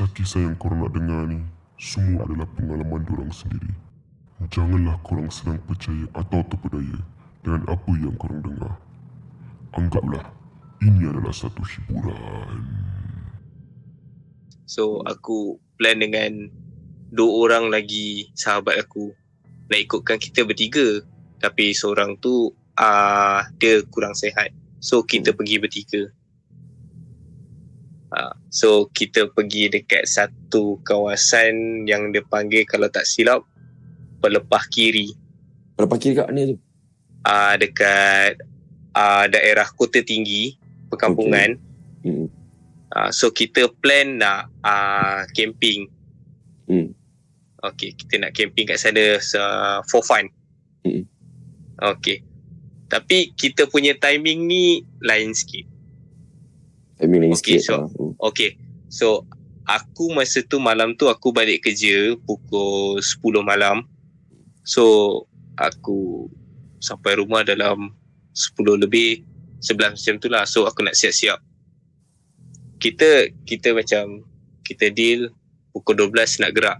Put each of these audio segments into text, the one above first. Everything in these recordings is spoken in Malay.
Kisah-kisah yang korang nak dengar ni Semua adalah pengalaman diorang sendiri Janganlah korang senang percaya atau terpedaya Dengan apa yang korang dengar Anggaplah Ini adalah satu hiburan So aku plan dengan dua orang lagi sahabat aku nak ikutkan kita bertiga. Tapi seorang tu uh, dia kurang sehat. So kita pergi bertiga. Uh, so kita pergi dekat satu kawasan yang dia panggil kalau tak silap Pelepah Kiri. Pelepah Kiri kat mana tu? Uh, dekat uh, daerah Kota Tinggi, perkampungan. Okay. Hmm. Uh, so kita plan nak uh, camping. Hmm. Okay, kita nak camping kat sana uh, for fun. Hmm. Okay. Tapi kita punya timing ni lain sikit. Timing lain okay, sikit. So, uh. Okay. So, aku masa tu malam tu aku balik kerja pukul 10 malam. So, aku sampai rumah dalam 10 lebih 11 macam tu lah. So, aku nak siap-siap kita kita macam kita deal pukul 12 nak gerak.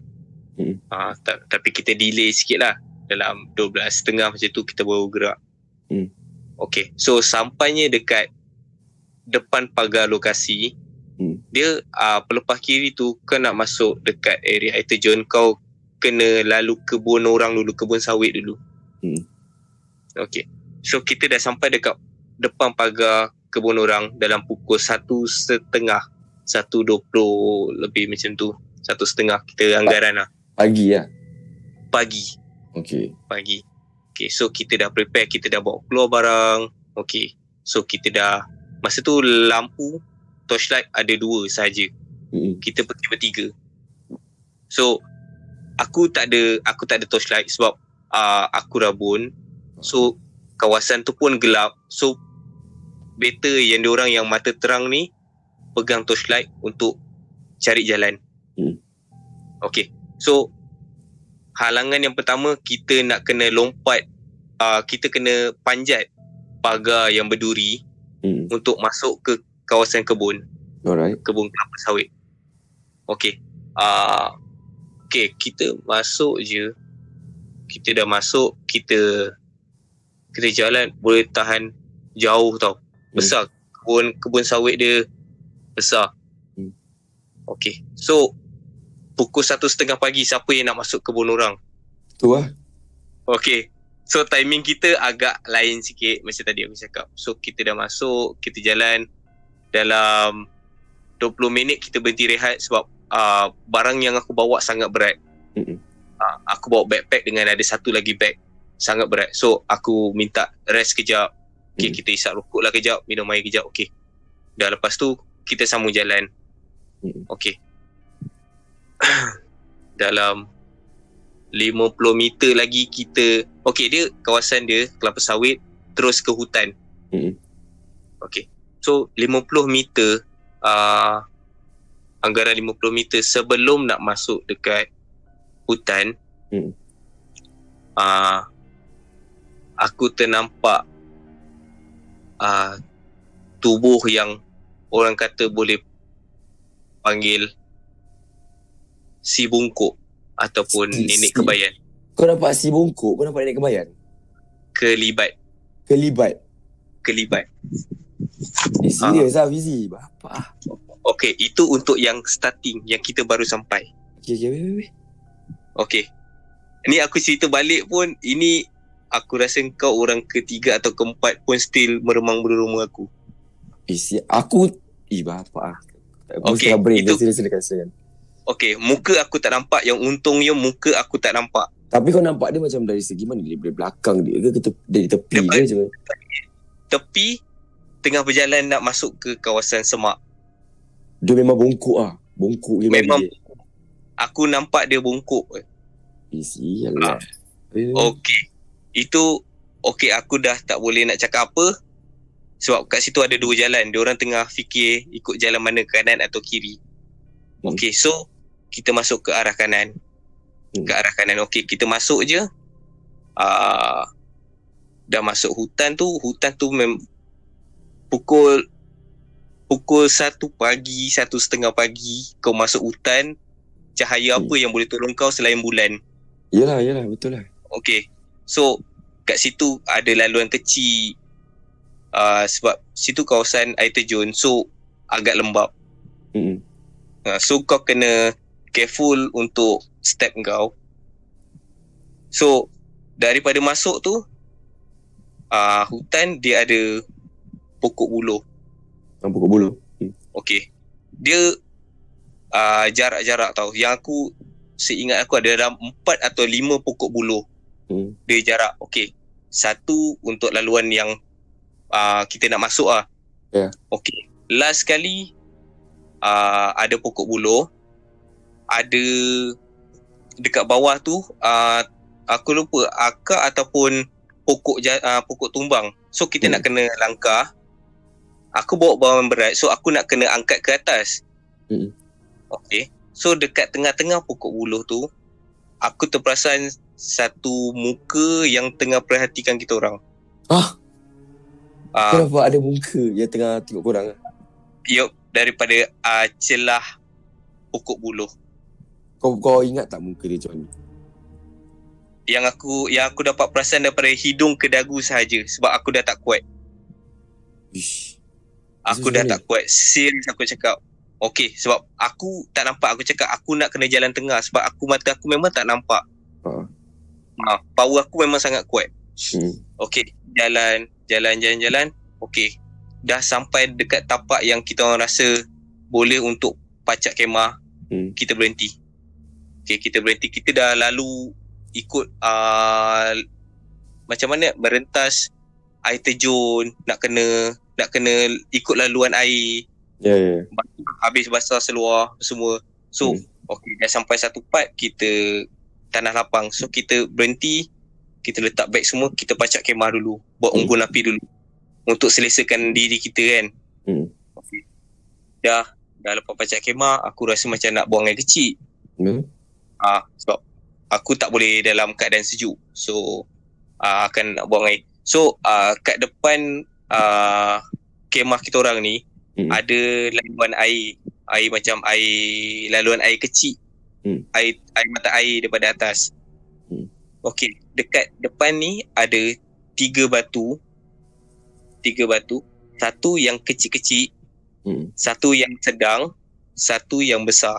Hmm. Uh, ta- tapi kita delay sikit lah. Dalam 12 setengah macam tu kita baru gerak. Hmm. Okay. So sampainya dekat depan pagar lokasi. Hmm. Dia uh, pelepah kiri tu kau nak masuk dekat area itu John kau kena lalu kebun orang dulu. Kebun sawit dulu. Hmm. Okay. So kita dah sampai dekat depan pagar kebun orang dalam pukul satu setengah satu dua puluh lebih macam tu satu setengah kita anggaran lah pagi ya pagi okay pagi okay so kita dah prepare kita dah bawa keluar barang okay so kita dah masa tu lampu torchlight ada dua saja mm-hmm. kita pergi bertiga so aku tak ada aku tak ada torchlight sebab uh, aku rabun so kawasan tu pun gelap so better yang orang yang mata terang ni pegang torchlight untuk cari jalan. Hmm. Okay. So halangan yang pertama kita nak kena lompat uh, kita kena panjat pagar yang berduri hmm. untuk masuk ke kawasan kebun. Alright. Kebun kelapa sawit. Okay. Uh, okay, kita masuk je. Kita dah masuk, kita kita jalan boleh tahan jauh tau. Hmm. besar hmm. kebun kebun sawit dia besar hmm. Okay So Pukul satu setengah pagi Siapa yang nak masuk kebun orang Tu lah Okay So timing kita agak lain sikit Macam tadi aku cakap So kita dah masuk Kita jalan Dalam 20 minit kita berhenti rehat Sebab uh, Barang yang aku bawa sangat berat hmm. uh, Aku bawa backpack dengan ada satu lagi bag Sangat berat So aku minta rest kejap Okay, hmm. kita isap rokok lah kejap, minum air kejap, okay. Dah lepas tu, kita sambung jalan. Hmm. Okay. Dalam 50 meter lagi kita, okay dia kawasan dia, kelapa sawit, terus ke hutan. Hmm. Okay. So, 50 meter, uh, anggaran 50 meter sebelum nak masuk dekat hutan, hmm. uh, aku ternampak uh, tubuh yang orang kata boleh panggil si bungkuk ataupun si, nenek kebayan. Kau nampak si bungkuk? Kau nampak nenek kebayan? Kelibat. Kelibat? Kelibat. Eh, serius lah Fizi? Bapa. Okay, itu untuk yang starting, yang kita baru sampai. Okay, okay, okay, okay. Okay. Ni aku cerita balik pun, ini aku rasa kau orang ketiga atau keempat pun still meremang bulu rumah aku. Isi aku eh bapa ah. Okay, itu sila sila kan. Okay, muka aku tak nampak yang untungnya muka aku tak nampak. Tapi kau nampak dia macam dari segi mana? Dari belakang dia ke ke dari tepi Depan, ke macam Tepi tengah berjalan nak masuk ke kawasan semak. Dia memang bongkok ah. Bongkok dia. Memang dia. aku nampak dia bongkok. Isi lah. Okay itu okey aku dah tak boleh nak cakap apa sebab kat situ ada dua jalan dia orang tengah fikir ikut jalan mana kanan atau kiri hmm. okey so kita masuk ke arah kanan hmm. ke arah kanan okey kita masuk je uh, dah masuk hutan tu hutan tu mem- pukul pukul satu pagi, satu setengah pagi kau masuk hutan, cahaya apa yang boleh tolong kau selain bulan? Yelah, yelah. Betul lah. Okay. So, kat situ ada laluan kecil uh, sebab situ kawasan air terjun. So, agak lembab. Mm-mm. Uh, so, kau kena careful untuk step kau. So, daripada masuk tu, uh, hutan dia ada pokok buluh. Ah, pokok bulu. Okay. Dia uh, jarak-jarak tau. Yang aku seingat aku ada dalam empat atau lima pokok buluh. Hmm. Dia jarak. Okay. Satu untuk laluan yang uh, kita nak masuk ah. Ya. Okay. Last kali uh, ada pokok buluh. Ada dekat bawah tu uh, aku lupa akar ataupun pokok uh, pokok tumbang. So kita Hmm. nak kena langkah. Aku bawa barang berat. So aku nak kena angkat ke atas. Hmm. Okay. So dekat tengah-tengah pokok buluh tu aku terperasan satu muka yang tengah perhatikan kita orang. Ah, kau nampak ada muka yang tengah tengok korang. yup, daripada uh, celah pokok buluh. Kau kau ingat tak muka dia macam mana? Yang aku yang aku dapat perasan daripada hidung ke dagu sahaja sebab aku dah tak kuat. Ish. Aku dah tak kuat. Serius aku cakap. Okay, sebab aku tak nampak. Aku cakap aku nak kena jalan tengah sebab aku mata aku memang tak nampak. Ha. Ha, power aku memang sangat kuat. Hmm. Okay, jalan, jalan, jalan, jalan. Okay, dah sampai dekat tapak yang kita orang rasa boleh untuk pacak kemah. Hmm. Kita berhenti. Okay, kita berhenti. Kita dah lalu ikut uh, macam mana merentas air terjun, nak kena nak kena ikut laluan air Ya, ya. habis basah seluar semua. So, Hmm. okey dah sampai satu part kita tanah lapang. So kita berhenti, kita letak beg semua, kita pacak kemah dulu, buat Hmm. unggun api dulu untuk selesakan diri kita kan. Hmm. Dah dah lepas pacak kemah, aku rasa macam nak buang air kecil. Hmm. Ah sebab aku tak boleh dalam keadaan sejuk. So ah, akan nak buang air. So ah, kat depan ah, kemah kita orang ni Hmm. ada laluan air air macam air laluan air kecil Hmm. air air mata air daripada atas Hmm. okey dekat depan ni ada tiga batu tiga batu satu yang kecil-kecil Hmm. satu yang sedang satu yang besar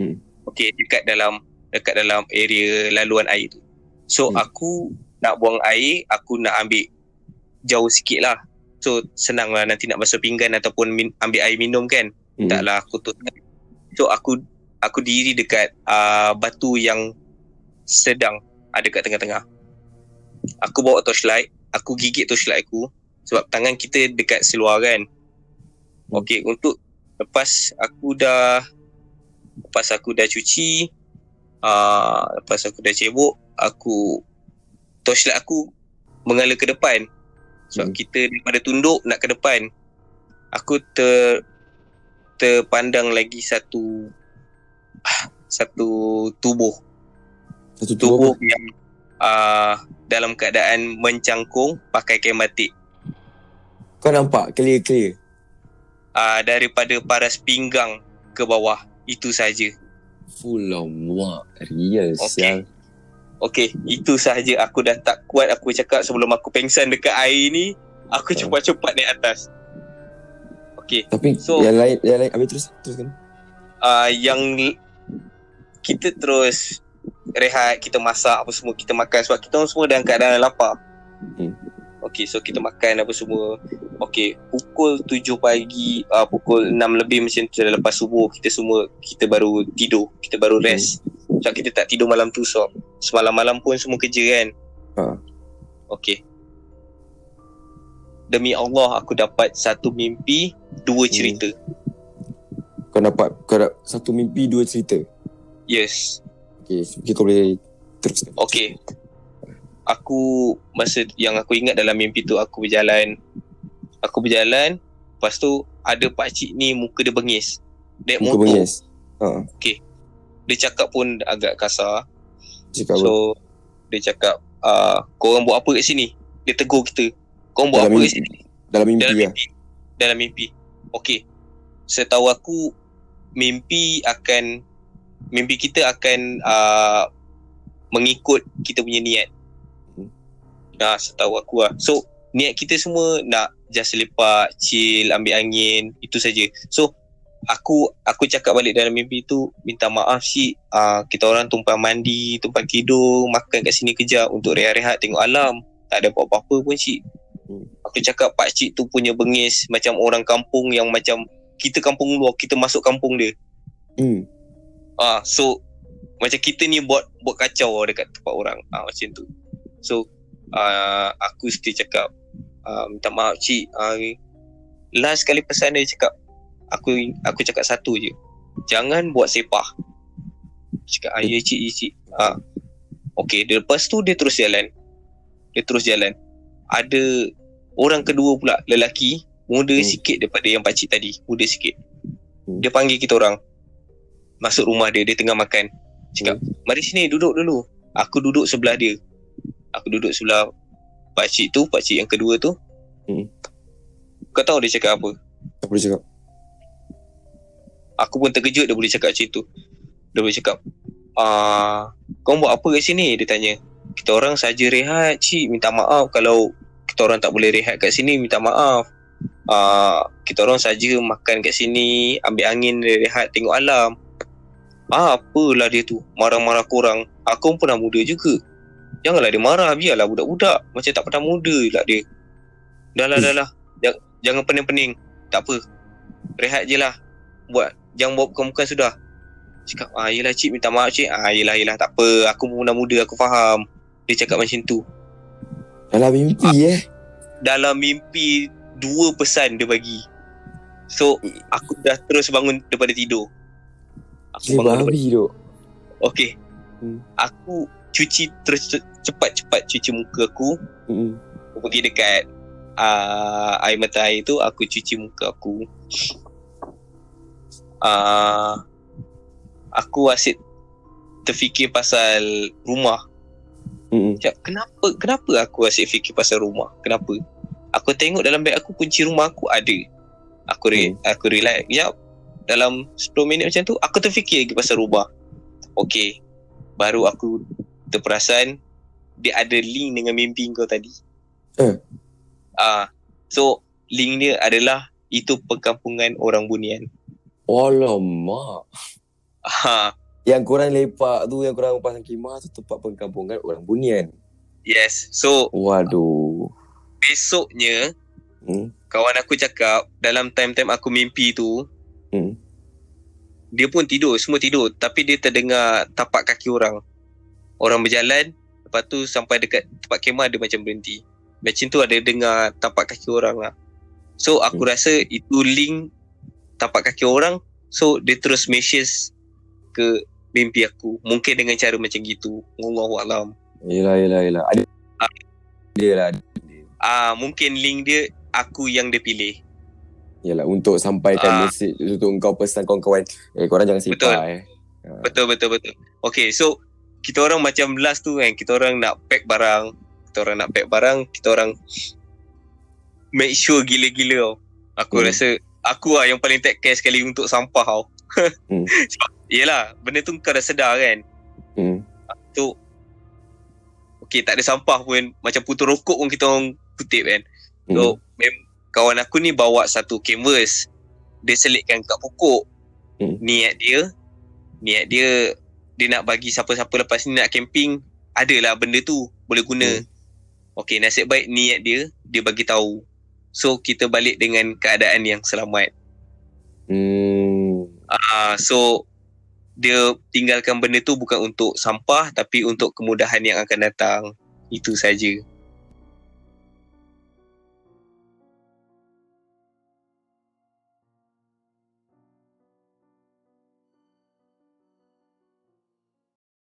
Hmm. okey dekat dalam dekat dalam area laluan air tu so Hmm. aku nak buang air aku nak ambil jauh sikit lah so senang lah nanti nak basuh pinggan ataupun min, ambil air minum kan Hmm. taklah kotor sangat. So aku aku diri dekat uh, batu yang sedang ada kat tengah-tengah. Aku bawa torchlight, aku gigit torchlight aku sebab tangan kita dekat seluar kan. Okey, untuk lepas aku dah lepas aku dah cuci uh, lepas aku dah cebok, aku torchlight aku mengalir ke depan. Sebab Hmm. kita daripada tunduk nak ke depan. Aku ter terpandang lagi satu satu tubuh Satu tubuh tubuh yang uh, dalam keadaan mencangkung pakai kain batik Kau nampak clear-clear. uh, daripada paras pinggang ke bawah itu saja Full of muak. Real Okey. siang. okey itu sahaja aku dah tak kuat aku cakap sebelum aku pengsan dekat air ni aku Oh. cepat-cepat naik atas okey Tapi So- yang lain, yang lain. Habis terus, teruskan. uh, yang kita terus rehat, kita masak apa semua, kita makan sebab kita semua dalam keadaan lapar. Hmm. Okay, so kita makan apa semua. Okay, pukul 7 pagi, uh, pukul 6 lebih macam tu dah lepas subuh, kita semua, kita baru tidur, kita baru rest. Sebab kita tak tidur malam tu, so semalam-malam pun semua kerja kan. Ha. Okay. Demi Allah, aku dapat satu mimpi, dua Hmm. cerita. Kau dapat, kau dapat satu mimpi, dua cerita. Yes. Okay, kau boleh teruskan. Okay. Aku masa yang aku ingat dalam mimpi tu aku berjalan. Aku berjalan, lepas tu ada pak cik ni muka dia bengis. Naik Muka motor. bengis. Ha, Dia cakap pun agak kasar. cakap apa? So dia cakap, uh, korang buat apa kat sini? Dia tegur kita. Korang buat Dalam apa kat mimpi. sini? Dalam mimpi Dalam lah. mimpi. Dalam mimpi. okey. Setahu aku mimpi akan mimpi kita akan uh, mengikut kita punya niat. Nah, setahu aku lah. So, niat kita semua nak just lepak, chill, ambil angin, itu saja. So, aku aku cakap balik dalam mimpi tu, minta maaf si uh, kita orang tumpang mandi, tumpang tidur, makan kat sini kejap untuk rehat-rehat tengok alam. Tak ada apa-apa pun cik. Hmm. Aku cakap pak cik tu punya bengis macam orang kampung yang macam kita kampung luar, kita masuk kampung dia. Hmm. Ah, so macam kita ni buat buat kacau lah dekat tempat orang. Ah macam tu. So ah aku still cakap ah, minta maaf cik. Ah, last kali pesan dia cakap aku aku cakap satu je. Jangan buat sepah. Cakap ah, ya cik, ya cik. Ah. Okay, dia lepas tu dia terus jalan. Dia terus jalan. Ada orang kedua pula lelaki muda Hmm. sikit daripada yang pakcik tadi. Muda sikit. Hmm. Dia panggil kita orang masuk rumah dia dia tengah makan cakap mari sini duduk dulu aku duduk sebelah dia aku duduk sebelah pakcik tu pakcik yang kedua tu. Hmm. kau tahu dia cakap apa? Apa dia cakap? aku pun terkejut dia boleh cakap macam tu. Dia boleh cakap ah kau buat apa kat sini? Dia tanya. Kita orang saja rehat cik. Minta maaf kalau kita orang tak boleh rehat kat sini minta maaf. Ah kita orang saja makan kat sini ambil angin rehat tengok alam. Ah apalah dia tu marah-marah korang. Aku pun pernah muda juga janganlah dia marah biarlah budak-budak. Macam tak pernah muda lah dia. Dah lah dah lah. Jangan, jangan pening-pening. Tak apa. Rehat je lah. Buat jangan buat bukan-bukan sudah. Cakap ah yelah cik minta maaf cik. Ah yelah yelah tak apa. Aku pun muda aku faham. Dia cakap macam tu. Dalam mimpi eh. dalam mimpi dua pesan dia bagi. So aku dah terus bangun daripada tidur. Aku Gila bangun daripada tu. okey. Hmm. aku cuci terus cepat-cepat cuci muka aku. Hmm. aku pergi dekat uh, air mata air tu aku cuci muka aku. Uh, aku asyik terfikir pasal rumah. Hmm. Cak, kenapa kenapa aku asyik fikir pasal rumah? Kenapa? Aku tengok dalam beg aku kunci rumah aku ada. Aku re, aku relax. Ya dalam 10 minit macam tu aku terfikir lagi pasal rumah. Okey baru aku terperasan dia ada link dengan mimpi kau tadi Eh. ah so link dia adalah itu perkampungan orang bunian Alamak. ha Yang korang lepak tu, yang korang pasang khemah tu tempat perkampungan orang bunian. yes so Waduh. besoknya Hmm. kawan aku cakap dalam time-time aku mimpi tu Hmm. dia pun tidur semua tidur tapi dia terdengar tapak kaki orang orang berjalan lepas tu sampai dekat tempat kemah dia macam berhenti macam tu ada dengar tapak kaki orang lah so aku Hmm. rasa itu link tapak kaki orang so dia terus messages ke mimpi aku mungkin dengan cara macam gitu Wallahu alam Yelah, yelah, yelah. Ada dia lah. ah mungkin link dia aku yang dia pilih Yelah, untuk sampaikan Ah. mesej untuk kau pesan kawan-kawan. Eh, korang jangan Betul. sipar eh. Betul betul betul. Okay so kita orang macam last tu kan kita orang nak pack barang, kita orang nak pack barang, kita orang make sure gila-gila tau. Aku Hmm. rasa aku lah yang paling take care sekali untuk sampah tau. Hmm. Sebab yelah benda tu kau dah sedar kan. Hmm. Tu Okay tak ada sampah pun macam putus rokok pun kita orang kutip kan. Hmm. So mem- kawan aku ni bawa satu canvas. Dia selitkan kat pokok. Hmm. Niat dia niat dia dia nak bagi siapa-siapa lepas ni nak camping adalah benda tu boleh guna. Hmm. Okey nasib baik niat dia dia bagi tahu. So kita balik dengan keadaan yang selamat. Hmm. Ah so dia tinggalkan benda tu bukan untuk sampah tapi untuk kemudahan yang akan datang. Itu saja.